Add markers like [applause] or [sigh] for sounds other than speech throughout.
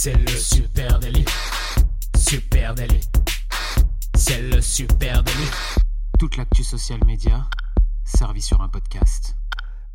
C'est le super délit. Super délit. C'est le super délit. Toute l'actu social média servie sur un podcast.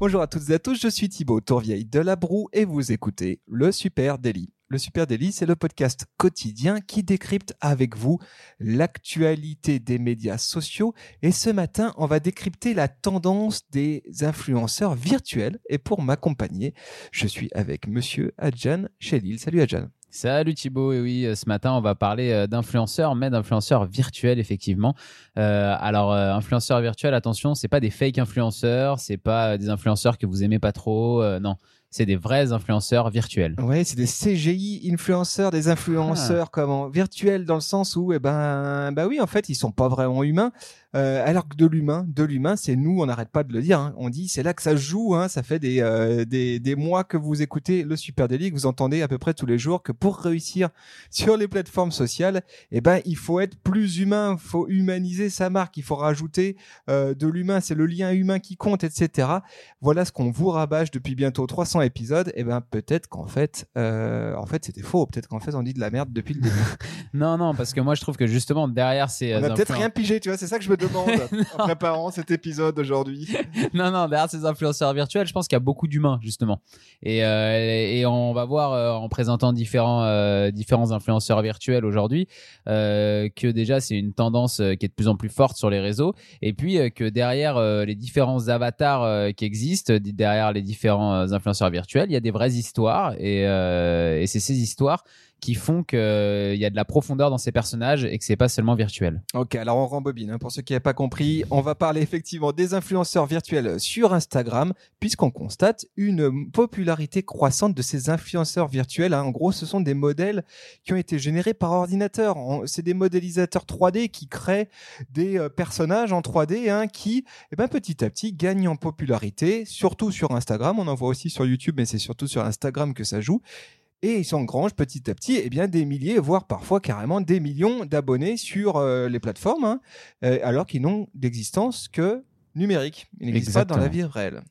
Bonjour à toutes et à tous, je suis Thibaut Tourvieille de La Broue et vous écoutez le Super Daily. Le Super Daily, c'est le podcast quotidien qui décrypte avec vous l'actualité des médias sociaux. Et ce matin, on va décrypter la tendance des influenceurs virtuels. Et pour m'accompagner, je suis avec monsieur Adjan Chelil. Salut Adjan. Salut Thibaut, et oui, euh, ce matin on va parler euh, d'influenceurs, mais d'influenceurs virtuels effectivement. Euh, alors influenceurs virtuels, attention, c'est pas des fake influenceurs, c'est pas des influenceurs que vous aimez pas trop, non, c'est des vrais influenceurs virtuels. Ouais, c'est des CGI influenceurs, des influenceurs ah. comment virtuels dans le sens où, eh ben, bah oui, en fait, ils sont pas vraiment humains. Euh, alors que de l'humain, de l'humain, c'est nous, on n'arrête pas de le dire. Hein. On dit, c'est là que ça joue. Hein. Ça fait des, euh, des, des mois que vous écoutez le Super Daily, que vous entendez à peu près tous les jours que pour réussir [laughs] sur les plateformes sociales, eh ben, il faut être plus humain, il faut humaniser sa marque, il faut rajouter euh, de l'humain. C'est le lien humain qui compte, etc. Voilà ce qu'on vous rabâche depuis bientôt 300 épisodes. Eh ben, peut-être qu'en fait, euh, en fait, c'était faux. Peut-être qu'en fait, on dit de la merde depuis le début. [laughs] non, non, parce que moi, je trouve que justement derrière, c'est. On a peut-être rien pigé, tu vois. C'est ça que je me demande [laughs] en préparant cet épisode aujourd'hui. [laughs] non, non, derrière ces influenceurs virtuels, je pense qu'il y a beaucoup d'humains, justement. Et, euh, et on va voir euh, en présentant différents, euh, différents influenceurs virtuels aujourd'hui que déjà, c'est une tendance qui est de plus en plus forte sur les réseaux. Et puis que derrière les différents avatars qui existent, derrière les différents influenceurs virtuels, il y a des vraies histoires. Et, et c'est ces histoires qui font qu'il euh, y a de la profondeur dans ces personnages et que c'est pas seulement virtuel. Ok, alors on rembobine. Hein. Pour ceux qui n'avaient pas compris, on va parler effectivement des influenceurs virtuels sur Instagram, puisqu'on constate une popularité croissante de ces influenceurs virtuels. Hein. En gros, ce sont des modèles qui ont été générés par ordinateur. C'est des modélisateurs 3D qui créent des euh, personnages en 3D hein, qui, eh ben, petit à petit, gagnent en popularité, surtout sur Instagram. On en voit aussi sur YouTube, mais c'est surtout sur Instagram que ça joue et ils s'engrangent petit à petit eh bien, des milliers, voire parfois carrément des millions d'abonnés sur euh, les plateformes, hein, euh, alors qu'ils n'ont d'existence que numérique. Il n'existe pas dans la vie réelle.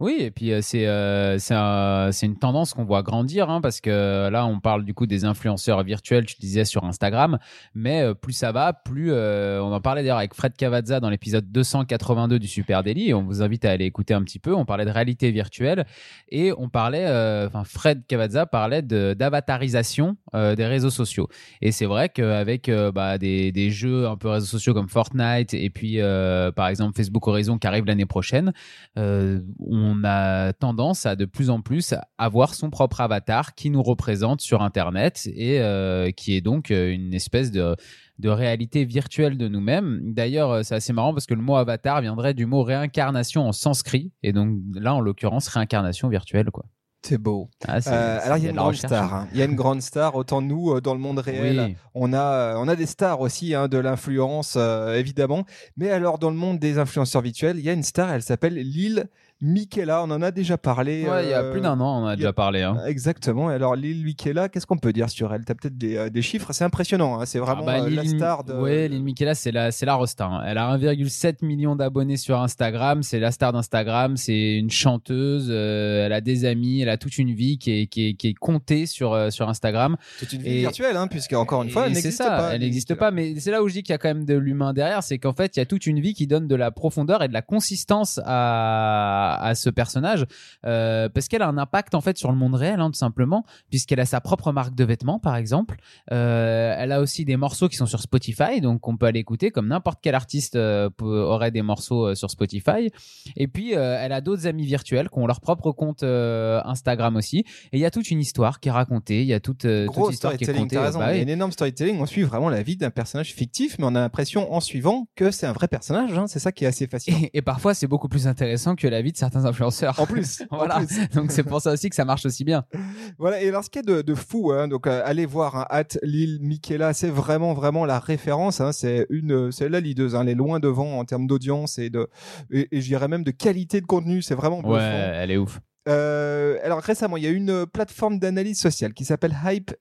Oui, et puis euh, c'est euh, une tendance qu'on voit grandir hein, parce que là, on parle du coup des influenceurs virtuels, tu disais sur Instagram, mais euh, plus ça va, plus on en parlait d'ailleurs avec Fred Cavazza dans l'épisode 282 du Super Daily. On vous invite à aller écouter un petit peu. On parlait de réalité virtuelle et on parlait, enfin Fred Cavazza parlait d'avatarisation des réseaux sociaux. Et c'est vrai qu'avec bah, des, des jeux un peu réseaux sociaux comme Fortnite et puis par exemple Facebook Horizon qui arrive l'année prochaine, euh, on a tendance à de plus en plus avoir son propre avatar qui nous représente sur Internet et euh, qui est donc euh, une espèce de réalité virtuelle de nous-mêmes. D'ailleurs, c'est assez marrant parce que le mot avatar viendrait du mot réincarnation en sanskrit. Et donc là, en l'occurrence, réincarnation virtuelle. quoi. C'est beau. Ah, euh, alors il y a une grande star. Hein. Il y a une grande star. Autant nous euh, dans le monde réel, on a on a des stars aussi hein, de l'influence euh, évidemment. Mais alors dans le monde des influenceurs virtuels, il y a une star. Elle s'appelle Lil Michaela, on en a déjà parlé. Ouais, il y a plus d'un an, on en a, déjà parlé. Hein. Exactement. Alors, Lil Michaela, qu'est-ce qu'on peut dire sur elle? T'as peut-être des, euh, des, chiffres, c'est impressionnant. Hein. C'est ah vraiment bah, euh, la star de. Oui, Lil Michaela, c'est la, c'est la rosta. Elle a 1,7 million d'abonnés sur Instagram. C'est la star d'Instagram. C'est une chanteuse. Euh, elle a des amis. Elle a toute une vie qui est, qui est, qui est comptée sur, sur Instagram. C'est une vie virtuelle, hein, puisque encore une fois, elle n'existe pas. Elle n'existe pas, mais c'est là où je dis qu'il y a quand même de l'humain derrière. C'est qu'en fait, il y a toute une vie qui donne de la profondeur et de la consistance à, à ce personnage euh, parce qu'elle a un impact en fait sur le monde réel, hein, tout simplement, puisqu'elle a sa propre marque de vêtements, par exemple. Euh, elle a aussi des morceaux qui sont sur Spotify, donc on peut aller écouter comme n'importe quel artiste euh, aurait des morceaux sur Spotify. Et puis elle a d'autres amis virtuels qui ont leur propre compte Instagram aussi. Et il y a toute une histoire qui est racontée. Il y a toute, toute histoire qui est contée. Bah, il y a une énorme storytelling. On suit vraiment la vie d'un personnage fictif, mais on a l'impression en suivant que c'est un vrai personnage. Hein. C'est ça qui est assez fascinant. [laughs] Et, et parfois, c'est beaucoup plus intéressant que la vie de certains influenceurs. En plus. [laughs] voilà. [laughs] Donc c'est pour ça aussi que ça marche aussi bien. Voilà. Et alors ce qui est de, de fou, hein, donc euh, allez voir hein, at Lil Michaela, c'est vraiment vraiment la référence. Hein, c'est une, c'est la leaduse. Hein, elle est loin devant en termes d'audience et de, et, et je dirais même de qualité de contenu. C'est vraiment Ouais, elle est ouf. Euh, alors récemment, il y a une plateforme d'analyse sociale qui s'appelle Hype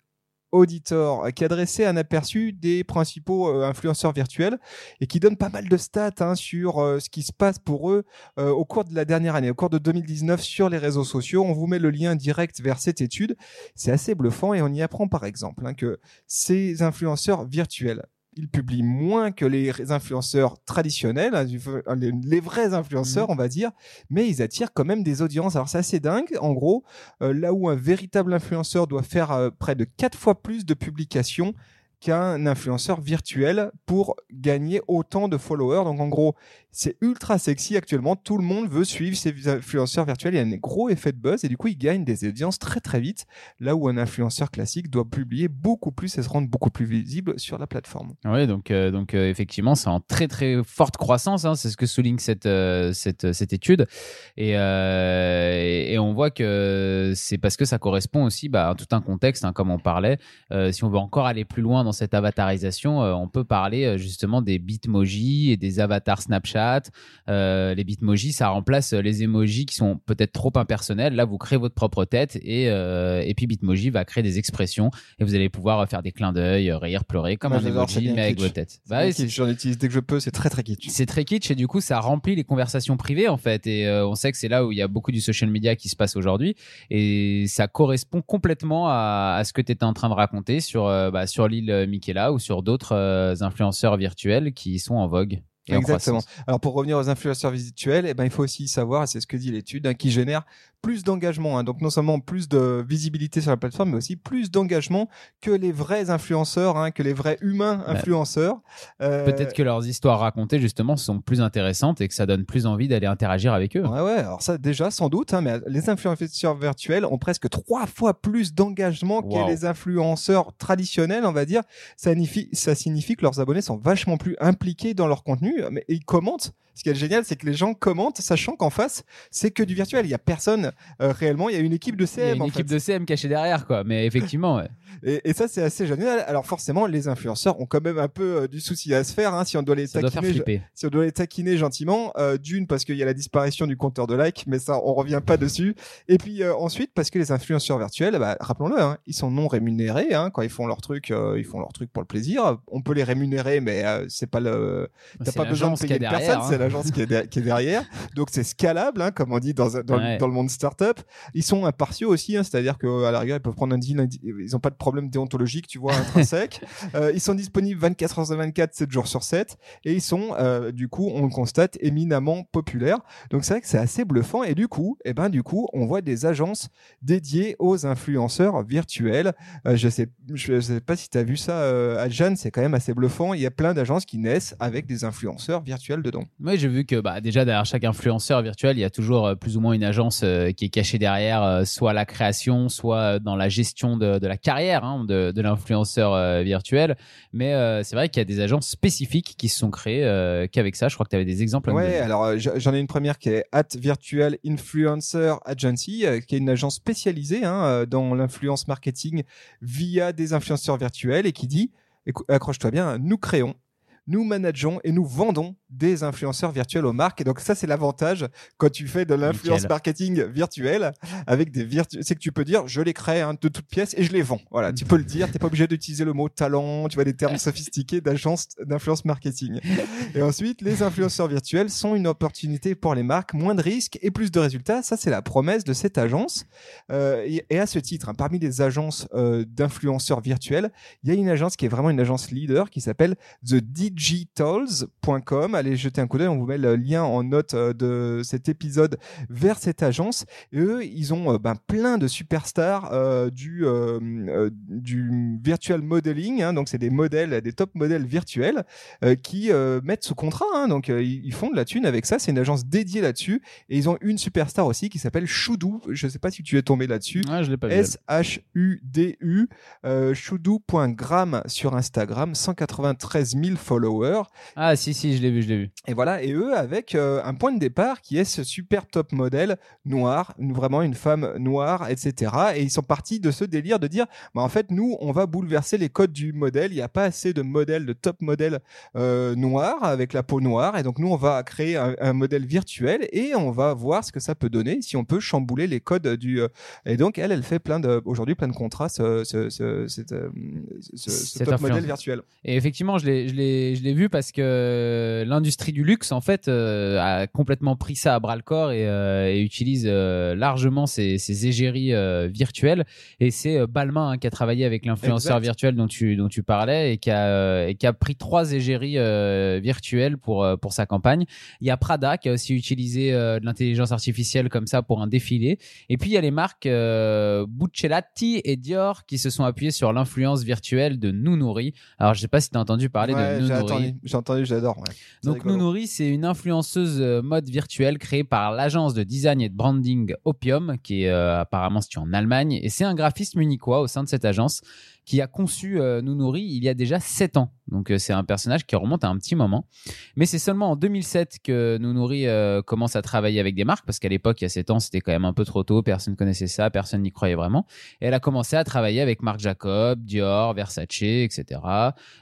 Auditor, qui a dressé un aperçu des principaux euh, influenceurs virtuels et qui donne pas mal de stats hein, sur euh, ce qui se passe pour eux euh, au cours de la dernière année, au cours de 2019 sur les réseaux sociaux. On vous met le lien direct vers cette étude. C'est assez bluffant et on y apprend par exemple hein, que ces influenceurs virtuels ils publient moins que les influenceurs traditionnels, hein, les, vrais influenceurs, mmh. on va dire, mais ils attirent quand même des audiences. Alors c'est assez dingue. En gros, euh, là où un véritable influenceur doit faire euh, près de quatre fois plus de publications qu'un influenceur virtuel pour gagner autant de followers. Donc en gros, c'est ultra sexy actuellement. Tout le monde veut suivre ces influenceurs virtuels. Il y a un gros effet de buzz et du coup, ils gagnent des audiences très très vite. Là où un influenceur classique doit publier beaucoup plus et se rendre beaucoup plus visible sur la plateforme. Oui, donc, euh, donc euh, effectivement, c'est en très très forte croissance. Hein. c'est ce que souligne cette, euh, cette, cette, étude. Et, et, on voit que c'est parce que ça correspond aussi bah, à tout un contexte, hein, comme on parlait. si on veut encore aller plus loin dans cette avatarisation, on peut parler justement des bitmojis et des avatars Snapchat euh, les bitmojis, ça remplace les emojis qui sont peut-être trop impersonnels. Là, vous créez votre propre tête et, euh, et puis Bitmoji va créer des expressions et vous allez pouvoir faire des clins d'œil, rire, pleurer comme un emoji, mais avec votre tête. Bah J'en utilise dès que je peux, c'est très très kitsch. C'est très kitsch et du coup, ça remplit les conversations privées en fait. Et euh, on sait que c'est là où il y a beaucoup du social media qui se passe aujourd'hui et ça correspond complètement à, à ce que tu étais en train de raconter sur, bah, sur l'île Michaela ou sur d'autres influenceurs virtuels qui sont en vogue. Exactement. Alors pour revenir aux influenceurs virtuels, eh ben, il faut aussi savoir, c'est ce que dit l'étude, hein, qui génère plus d'engagement. Hein. Donc non seulement plus de visibilité sur la plateforme, mais aussi plus d'engagement que les vrais influenceurs, hein, que les vrais humains influenceurs. Euh... Peut-être que leurs histoires racontées justement sont plus intéressantes et que ça donne plus envie d'aller interagir avec eux. Ouais, ouais. Alors ça déjà sans doute, hein, mais les influenceurs virtuels ont presque trois fois plus d'engagement que les influenceurs traditionnels, on va dire. Ça signifie, ça signifie que leurs abonnés sont vachement plus impliqués dans leur contenu, mais ils commentent ce qui est génial, c'est que les gens commentent, sachant qu'en face, c'est que du virtuel. Il y a personne euh, réellement. Il y a une équipe de CM. Il y a une équipe de CM cachée derrière, quoi. Mais effectivement, ouais. Et, ça, c'est assez génial. Alors forcément, les influenceurs ont quand même un peu euh, du souci à se faire. Hein, si on doit les taquiner, si on doit les taquiner gentiment, euh, d'une parce qu'il y a la disparition du compteur de likes, mais ça, on revient pas dessus. Et puis ensuite, parce que les influenceurs virtuels, bah, rappelons-le, hein, ils sont non rémunérés hein, quand ils font leur truc. ils font leur truc pour le plaisir. On peut les rémunérer, mais c'est pas le. T'as pas besoin de payer une personne l'agence qui, est derrière. Donc c'est scalable, hein, comme on dit dans, dans, dans le monde startup. Ils sont impartiaux aussi, hein, c'est-à-dire qu'à la rigueur, ils peuvent prendre un deal, ils n'ont pas de problème déontologique, tu vois, intrinsèque. [laughs] euh, ils sont disponibles 24 heures sur 24, 7 jours sur 7. Et ils sont, euh, du coup, on le constate, éminemment populaires. Donc c'est vrai que c'est assez bluffant. Et du coup, et eh ben, du coup, on voit des agences dédiées aux influenceurs virtuels. Euh, je sais, je sais pas si tu as vu ça, euh, Jeanne, c'est quand même assez bluffant. Il y a plein d'agences qui naissent avec des influenceurs virtuels dedans. Oui, j'ai vu que bah, déjà derrière chaque influenceur virtuel, il y a toujours plus ou moins une agence qui est cachée derrière, soit la création, soit dans la gestion de, la carrière hein, de, l'influenceur virtuel. Mais c'est vrai qu'il y a des agences spécifiques qui se sont créées qu'avec ça. Je crois que tu avais des exemples. Ouais, alors j'en ai une première qui est At Virtual Influencer Agency, qui est une agence spécialisée hein, dans l'influence marketing via des influenceurs virtuels et qui dit accroche-toi bien, nous créons nous manageons et nous vendons des influenceurs virtuels aux marques. Et donc ça, c'est l'avantage quand tu fais de l'influence marketing virtuelle avec des virtu c'est que tu peux dire, je les crée hein, de toutes pièces et je les vends. Voilà, tu peux le dire. T'es pas obligé d'utiliser le mot talent. Tu vois des termes [laughs] sophistiqués d'agence d'influence marketing. Et ensuite, les influenceurs virtuels sont une opportunité pour les marques, moins de risques et plus de résultats. Ça, c'est la promesse de cette agence. Euh, et, à ce titre, hein, parmi les agences euh, d'influenceurs virtuels, il y a une agence qui est vraiment une agence leader qui s'appelle The digitals.com. Allez jeter un coup d'œil, on vous met le lien en note euh, de cet épisode vers cette agence. Et eux, ils ont euh, ben, plein de superstars euh, du, du virtual modeling, hein. donc c'est des modèles, des top modèles virtuels qui mettent sous contrat, hein. donc ils, font de la thune avec ça. C'est une agence dédiée là-dessus et ils ont une superstar aussi qui s'appelle Choudou. Je sais pas si tu es tombé là-dessus. Ah, je l'ai pas S-H-U-D-U. Choudou.gram sur Instagram, 193 000 followers follower. Ah si si, je l'ai vu, je l'ai vu. Et voilà, et eux avec euh, un point de départ qui est ce super top modèle noir, vraiment une femme noire, etc. Et ils sont partis de ce délire de dire, bah en fait nous on va bouleverser les codes du modèle. Il n'y a pas assez de modèles, de top modèles euh, noirs avec la peau noire, et donc nous on va créer un, un modèle virtuel et on va voir ce que ça peut donner si on peut chambouler les codes du. euh, et donc elle, elle fait plein de aujourd'hui plein de contrats, ce, ce, ce, cette, euh, ce- top influence. modèle virtuel. Et effectivement, je l'ai, vu parce que l'industrie du luxe, en fait, euh, a complètement pris ça à bras le corps et, euh, et utilise euh, largement ces, ces égéries virtuelles. Et c'est Balmain hein, qui a travaillé avec l'influenceur virtuel dont tu, dont tu parlais et qui a, et qui a pris trois égéries virtuelles pour, pour sa campagne. Il y a Prada qui a aussi utilisé de l'intelligence artificielle comme ça pour un défilé. Et puis il y a les marques Buccellati et Dior qui se sont appuyées sur l'influence virtuelle de Nounouri. Alors je sais pas si tu as entendu parler Ouais, de Nounouri. j'ai entendu, j'adore. ouais. Donc. Nounouri, c'est une influenceuse euh, mode virtuelle créée par l'agence de design et de branding Opium, qui est euh, apparemment située en Allemagne. Et c'est un graphiste munichois au sein de cette agence qui a conçu euh, Nounouri il y a déjà 7 ans. Donc euh, c'est un personnage qui remonte à un petit moment. Mais c'est seulement en 2007 que Nounouri euh, commence à travailler avec des marques, parce qu'à l'époque, il y a 7 ans, c'était quand même un peu trop tôt, personne connaissait ça, personne n'y croyait vraiment. Et elle a commencé à travailler avec Marc Jacob, Dior, Versace, etc.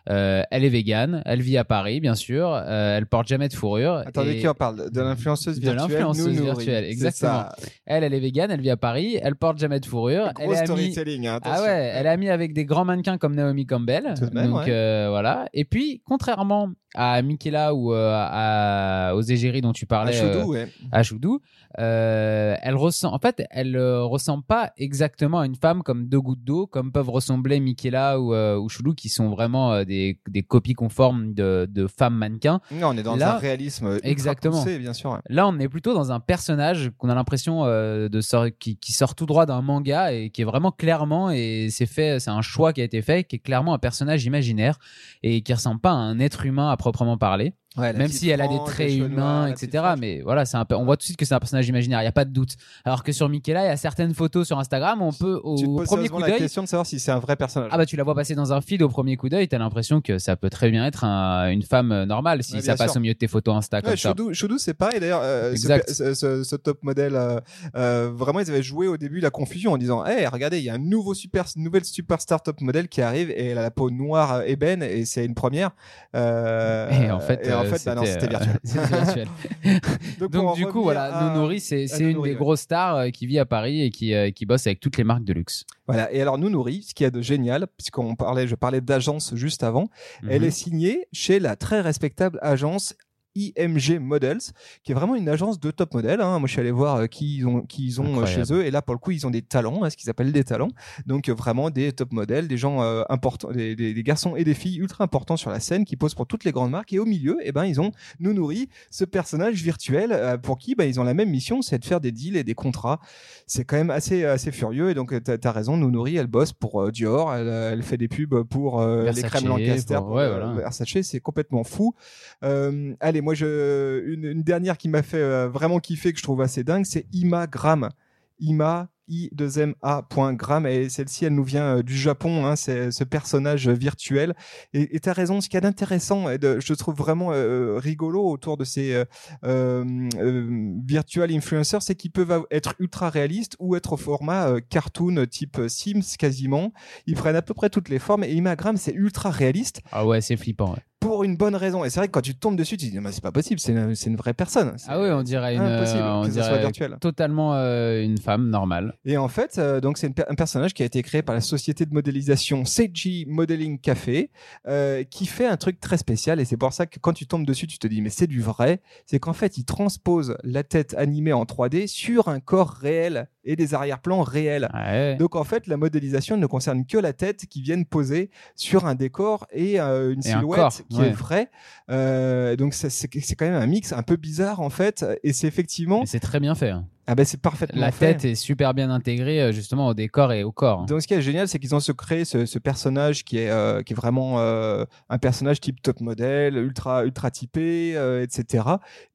Euh, elle est végane, elle vit à Paris, bien sûr. Euh, elle porte jamais de fourrure. Attendez, Et qui en parle De l'influenceuse De virtuelle. l'influenceuse Nounouri. virtuelle, exactement. Elle, elle est végane, elle vit à Paris, elle porte jamais de fourrure. Gros elle est amie... storytelling. hein, Ah ouais, elle est amie avec des grands mannequins comme Naomi Campbell. Tout de même, Donc ouais. euh, Et puis, contrairement à Michaela ou euh, à, aux égéries dont tu À parlais, Choudou, euh, ouais. à Choudou, euh, elle ressent, en fait, elle euh, ressemble pas exactement à une femme comme deux gouttes d'eau, comme peuvent ressembler Michaela ou, euh, ou Choudou, qui sont vraiment euh, des, des copies conformes de, de femmes mannequins. Non, on est dans Là- un réalisme Exactement. poussé, bien sûr. Là, on est plutôt dans un personnage qu'on a l'impression euh, de sort- qui, qui sort tout droit d'un manga et qui est vraiment clairement et c'est fait, c'est un choix qui a été fait, qui est clairement un personnage imaginaire et qui ressemble pas à un être humain à proprement parler. Ouais, la même si elle a des traits humains, la etc. Mais voilà, c'est un peu, on voit tout de suite que c'est un personnage imaginaire, il y a pas de doute. Alors que sur Michaela, il y a certaines photos sur Instagram, on peut au, Tu te poses premier coup la d'œil. question de savoir si c'est un vrai personnage. Ah bah tu la vois passer dans un feed au premier coup d'œil, t'as l'impression que ça peut très bien être un- une femme euh, normale si Ouais, ça passe sûr. au milieu de tes photos Insta comme Ouais, ça. Choudou, Choudou, c'est pareil d'ailleurs. euh, ce, top modèle, euh, euh, vraiment, ils avaient joué au début la confusion en disant Hey, regardez, il y a un nouveau super, une nouvelle superstar top modèle qui arrive et elle a la peau noire ébène et c'est une première. Et en fait, et en euh, fait bah non, c'était euh, virtuel. [laughs] c'était virtuel. [laughs] Donc, du coup, voilà, à- Nounouri, c'est c'est une Nounouri, des ouais. grosses stars euh, qui vit à Paris et qui, euh, qui bosse avec toutes les marques de luxe. Voilà. Et alors, Nounouri, ce qu'il y a de génial, puisqu'on parlait, je parlais d'agence juste avant, Elle Mhm. est signée chez la très respectable agence IMG Models, qui est vraiment une agence de top modèle. hein. Moi, je suis allé voir euh, qui ils ont, qui ils ont euh, chez eux, et là, pour le coup, ils ont des talents, hein, ce qu'ils appellent des talents. Donc, euh, vraiment des top modèles, des gens euh, importants, des, des- des garçons et des filles ultra importants sur la scène qui posent pour toutes les grandes marques. Et au milieu, eh ben, ils ont Nounouri, ce personnage virtuel euh, pour qui ben, ils ont la même mission, c'est de faire des deals et des contrats. C'est quand même assez, assez furieux. Et donc, tu as, raison, Nounouri, elle bosse pour euh, Dior, elle, elle fait des pubs pour les crèmes Lancaster, pour- pour, ouais, voilà. Versace, c'est complètement fou. Allez, moi, une, dernière qui m'a fait euh, vraiment kiffer, que je trouve assez dingue, c'est Imagram. Ima, i 2 m Gram. Et celle-ci elle nous vient euh, du Japon hein, c'est ce personnage virtuel. Et tu as raison ce qu'il y a d'intéressant et de, je trouve vraiment euh, rigolo autour de ces virtual influencers c'est qu'ils peuvent être ultra réalistes ou être au format cartoon type Sims quasiment. Ils prennent à peu près toutes les formes. Et Imagram c'est ultra réaliste. Ah ouais, c'est flippant. Pour une bonne raison. Et c'est vrai que quand tu tombes dessus, tu te dis, mais c'est pas possible, c'est une, une vraie personne. Ah ouais, on dirait une, impossible euh, on que ça soit dirait virtuel. totalement euh, une femme normale. Et en fait, euh, donc c'est un personnage qui a été créé par la société de modélisation Seiji Modeling Café, euh, qui fait un truc très spécial. Et c'est pour ça que quand tu tombes dessus, tu te dis, mais c'est du vrai. C'est qu'en fait, il transpose la tête animée en 3D sur un corps réel et des arrière-plans réels. Ouais. Donc en fait, la modélisation ne concerne que la tête qui viennent poser sur un décor et euh, une Et un silhouette corps, qui ouais. est vraie. Euh, donc c'est quand même un mix un peu bizarre en fait. Et c'est effectivement c'est très bien fait. hein. Ah ben c'est parfaitement La fait. tête est super bien intégrée euh, justement au décor et au corps. Donc, ce qui est génial, c'est qu'ils ont se créé ce, ce personnage qui est, euh, qui est vraiment euh, un personnage type top modèle, ultra, ultra typé, euh, etc.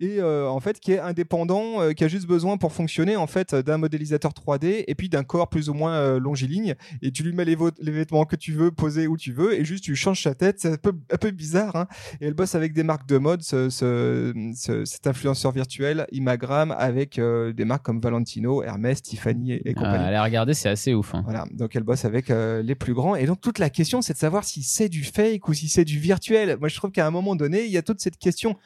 Et en fait, qui est indépendant, qui a juste besoin pour fonctionner en fait d'un modélisateur 3D et puis d'un corps plus ou moins longiligne. Et tu lui mets les, vêtements que tu veux, poser où tu veux, et juste tu changes sa tête. C'est un peu, un peu bizarre. Hein et elle bosse avec des marques de mode, ce, ce, ce- cet influenceur virtuel, Imagram, avec des marques comme Valentino, Hermès, Tiffany et, et compagnie. Euh, allez regarder, c'est assez ouf. hein. Voilà, donc elle bosse avec euh, les plus grands. Et donc toute la question, c'est de savoir si c'est du fake ou si c'est du virtuel. Moi, je trouve qu'à un moment donné, il y a toute cette question.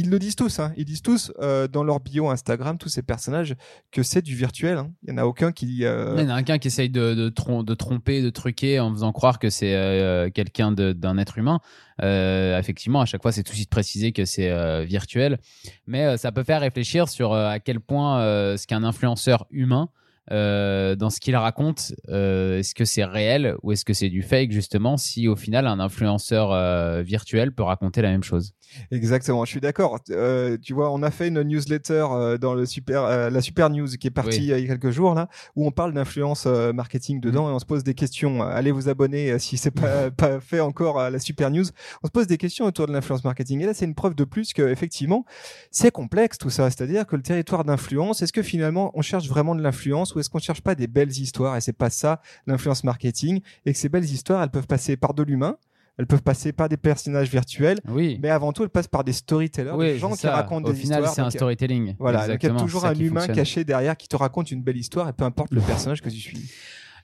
Ils le disent tous, hein. ils disent tous euh, dans leur bio Instagram, tous ces personnages, que c'est du virtuel. hein. Il y en a aucun qui. euh, Il y en a un qu'un qui essaye de, de, trom- de tromper, de truquer en faisant croire que c'est euh, quelqu'un d'un être humain. Effectivement, à chaque fois, c'est tout de suite précisé que c'est virtuel. Mais ça peut faire réfléchir sur à quel point ce qu'un influenceur humain, euh, dans ce qu'il raconte, euh, est-ce que c'est réel ou est-ce que c'est du fake, justement, si au final, un influenceur euh, virtuel peut raconter la même chose? Exactement, je suis d'accord. Euh, tu vois, on a fait une newsletter euh, dans le super, euh, la super news qui est partie Oui. il y a quelques jours là, où on parle d'influence marketing dedans et on se pose des questions. Allez vous abonner si c'est pas, [laughs] pas fait encore à la super news. On se pose des questions autour de l'influence marketing. Et là, c'est une preuve de plus que effectivement, c'est complexe tout ça. C'est-à-dire que le territoire d'influence, est-ce que finalement on cherche vraiment de l'influence ou est-ce qu'on cherche pas des belles histoires Et c'est pas ça l'influence marketing. Et que ces belles histoires, elles peuvent passer par de l'humain. Elles peuvent passer par des personnages virtuels, Oui. mais avant tout, elles passent par des storytellers, Oui, des gens qui racontent Au des final, histoires. c'est un euh, storytelling. Voilà, il y a toujours un humain fonctionne. caché derrière qui te raconte une belle histoire, et peu importe le personnage que tu suis.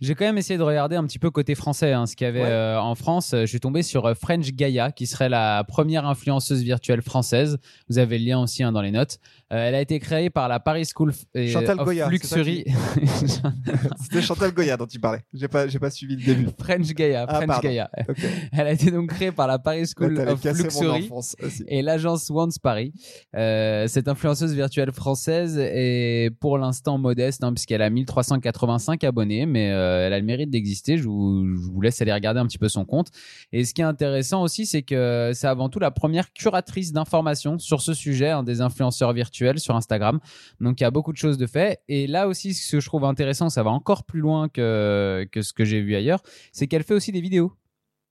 J'ai quand même essayé de regarder un petit peu côté français, hein, ce qu'il y avait Ouais. euh, en France. Je suis tombé sur euh, French Gaia, qui serait la première influenceuse virtuelle française. Vous avez le lien aussi hein, dans les notes. Euh, elle a été créée par la Paris School f- et, Chantal of Goya, Luxury. [laughs] C'était Chantal Goya dont tu parlais. J'ai pas, j'ai pas suivi le début. French Gaia. Ah, French. Gaia. [laughs] Elle a été donc créée par la Paris School of Luxury. et l'agence Once Paris. Euh, cette influenceuse virtuelle française est pour l'instant modeste, hein, puisqu'elle a 1385 abonnés, mais euh, elle a le mérite d'exister. Je vous, je vous laisse aller regarder un petit peu son compte. Et ce qui est intéressant aussi, c'est que c'est avant tout la première curatrice d'informations sur ce sujet, hein, des influenceurs virtuels sur Instagram. Donc il y a beaucoup de choses de fait. Et là aussi, ce que je trouve intéressant, ça va encore plus loin que, que ce que j'ai vu ailleurs, c'est qu'elle fait aussi des vidéos.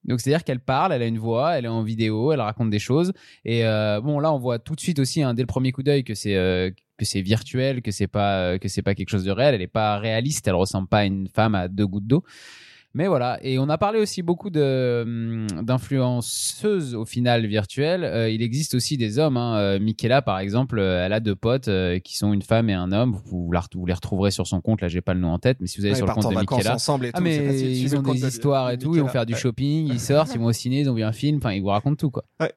Donc c'est-à-dire qu'elle parle, elle a une voix, elle est en vidéo, elle raconte des choses. Et euh, bon là, on voit tout de suite aussi, hein, dès le premier coup d'œil, que c'est euh, que c'est virtuel, que c'est pas euh, que c'est pas quelque chose de réel. Elle est pas réaliste, elle ressemble pas à une femme à deux gouttes d'eau. Mais voilà, et on a parlé aussi beaucoup de hum, d'influenceuses au final virtuelles. Euh, il existe aussi des hommes. Hein. Euh, Michaela, par exemple, euh, elle a deux potes euh, qui sont une femme et un homme. Vous, la- vous les retrouverez sur son compte. Là, j'ai pas le nom en tête, mais si vous allez Ouais, sur le compte de Michaela, ensemble et ah tout. c'est mais facile ils ont des de- histoires et tout, ils vont faire du Ouais. shopping, ils sortent, ils vont au ciné, ils ont vu un film, enfin ils vous racontent tout quoi. Ouais.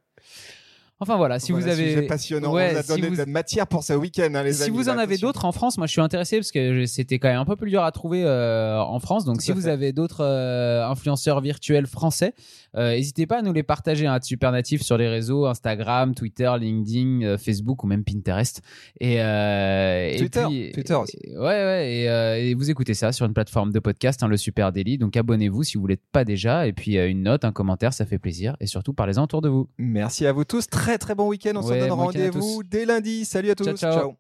Enfin voilà, si Voilà, vous avez sujet passionnant. Ouais, on a si donné vous- de la matière pour ce week-end, hein, les si amis, vous là, en avez d'autres en France, moi je suis intéressé parce que c'était quand même un peu plus dur à trouver euh, en France. Donc Tout si vous fait. avez d'autres euh, influenceurs virtuels français, euh, n'hésitez pas à nous les partager à Supernatif sur les réseaux Instagram, Twitter, LinkedIn, euh, Facebook ou même Pinterest. Et, et Twitter, puis- Twitter aussi. Ouais, ouais. Et, et vous écoutez ça sur une plateforme de podcast, hein, le Super Daily. Donc abonnez-vous si vous l'êtes pas déjà. Et puis une note, un commentaire, ça fait plaisir. Et surtout parlez-en autour de vous. Merci à vous tous. Très très bon week-end. On Ouais, se donne bon rendez-vous dès lundi. Salut à tous. Ciao, ciao.